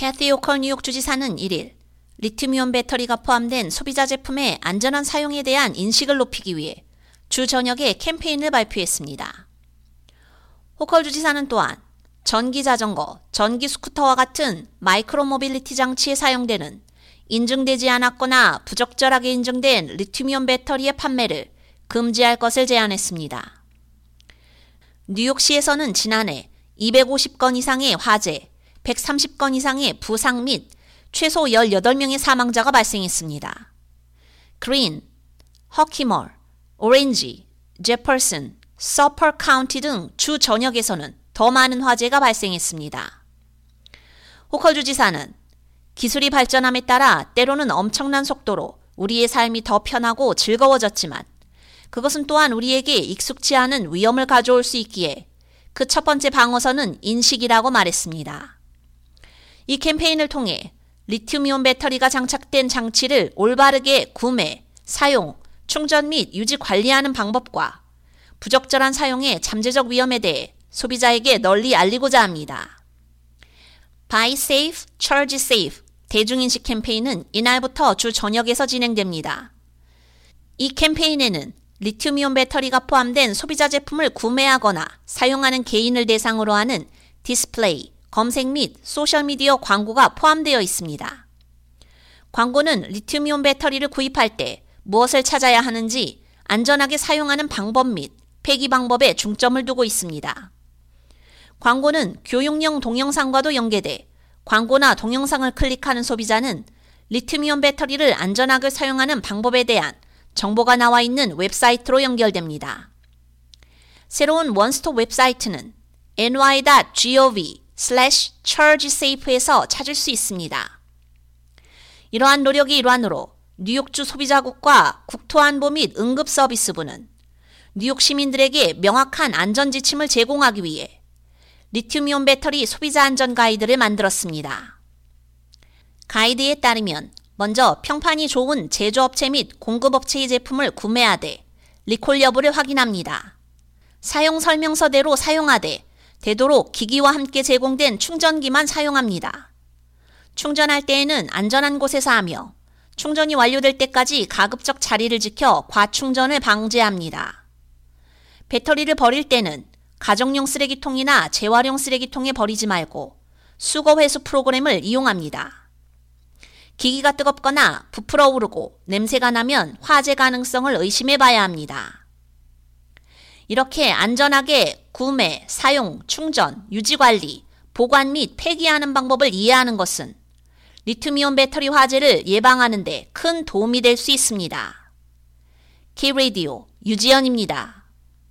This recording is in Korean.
캐시 호컬 뉴욕 주지사는 1일 리튬이온 배터리가 포함된 소비자 제품의 안전한 사용에 대한 인식을 높이기 위해 주 전역에 캠페인을 발표했습니다. 호컬 주지사는 또한 전기 자전거, 전기 스쿠터와 같은 micro mobility 장치에 사용되는 인증되지 않았거나 부적절하게 인증된 리튬이온 배터리의 판매를 금지할 것을 제안했습니다. 뉴욕시에서는 지난해 250건 이상의 화재, 130건 이상의 부상 및 최소 18명의 사망자가 발생했습니다. 그린, 허키멀, 오렌지, 제퍼슨, 서퍽 카운티 등 주 전역에서는 더 많은 화재가 발생했습니다. 호컬 주지사는 기술이 발전함에 따라 때로는 엄청난 속도로 우리의 삶이 더 편하고 즐거워졌지만 그것은 또한 우리에게 익숙치 않은 위험을 가져올 수 있기에 그 첫 번째 방어선은 인식이라고 말했습니다. 이 캠페인을 통해 리튬이온 배터리가 장착된 장치를 올바르게 구매, 사용, 충전 및 유지 관리하는 방법과 부적절한 사용의 잠재적 위험에 대해 소비자에게 널리 알리고자 합니다. Buy Safe, Charge Safe 대중인식 캠페인은 이날부터 주 저녁에서 진행됩니다. 이 캠페인에는 리튬이온 배터리가 포함된 소비자 제품을 구매하거나 사용하는 개인을 대상으로 하는 디스플레이, 검색 및 소셜미디어 광고가 포함되어 있습니다. 광고는 리튬이온 배터리를 구입할 때 무엇을 찾아야 하는지 안전하게 사용하는 방법 및 폐기 방법에 중점을 두고 있습니다. 광고는 교육용 동영상과도 연계돼 광고나 동영상을 클릭하는 소비자는 리튬이온 배터리를 안전하게 사용하는 방법에 대한 정보가 나와 있는 웹사이트로 연결됩니다. 새로운 원스톱 웹사이트는 ny.gov chargesafe에서 찾을 수 있습니다. 이러한 노력의 일환으로 뉴욕주 소비자국과 국토안보 및 응급서비스부는 뉴욕 시민들에게 명확한 안전 지침을 제공하기 위해 리튬이온 배터리 소비자 안전 가이드를 만들었습니다. 가이드에 따르면 먼저 평판이 좋은 제조업체 및 공급업체의 제품을 구매하되 리콜 여부를 확인합니다. 사용 설명서대로 사용하되 되도록 기기와 함께 제공된 충전기만 사용합니다. 충전할 때에는 안전한 곳에서 하며 충전이 완료될 때까지 가급적 자리를 지켜 과충전을 방지합니다. 배터리를 버릴 때는 가정용 쓰레기통이나 재활용 쓰레기통에 버리지 말고 수거 회수 프로그램을 이용합니다. 기기가 뜨겁거나 부풀어 오르고 냄새가 나면 화재 가능성을 의심해 봐야 합니다. 이렇게 안전하게 구매, 사용, 충전, 유지 관리, 보관 및 폐기하는 방법을 이해하는 것은 리튬이온 배터리 화재를 예방하는 데 큰 도움이 될 수 있습니다. K-Radio 유지연입니다.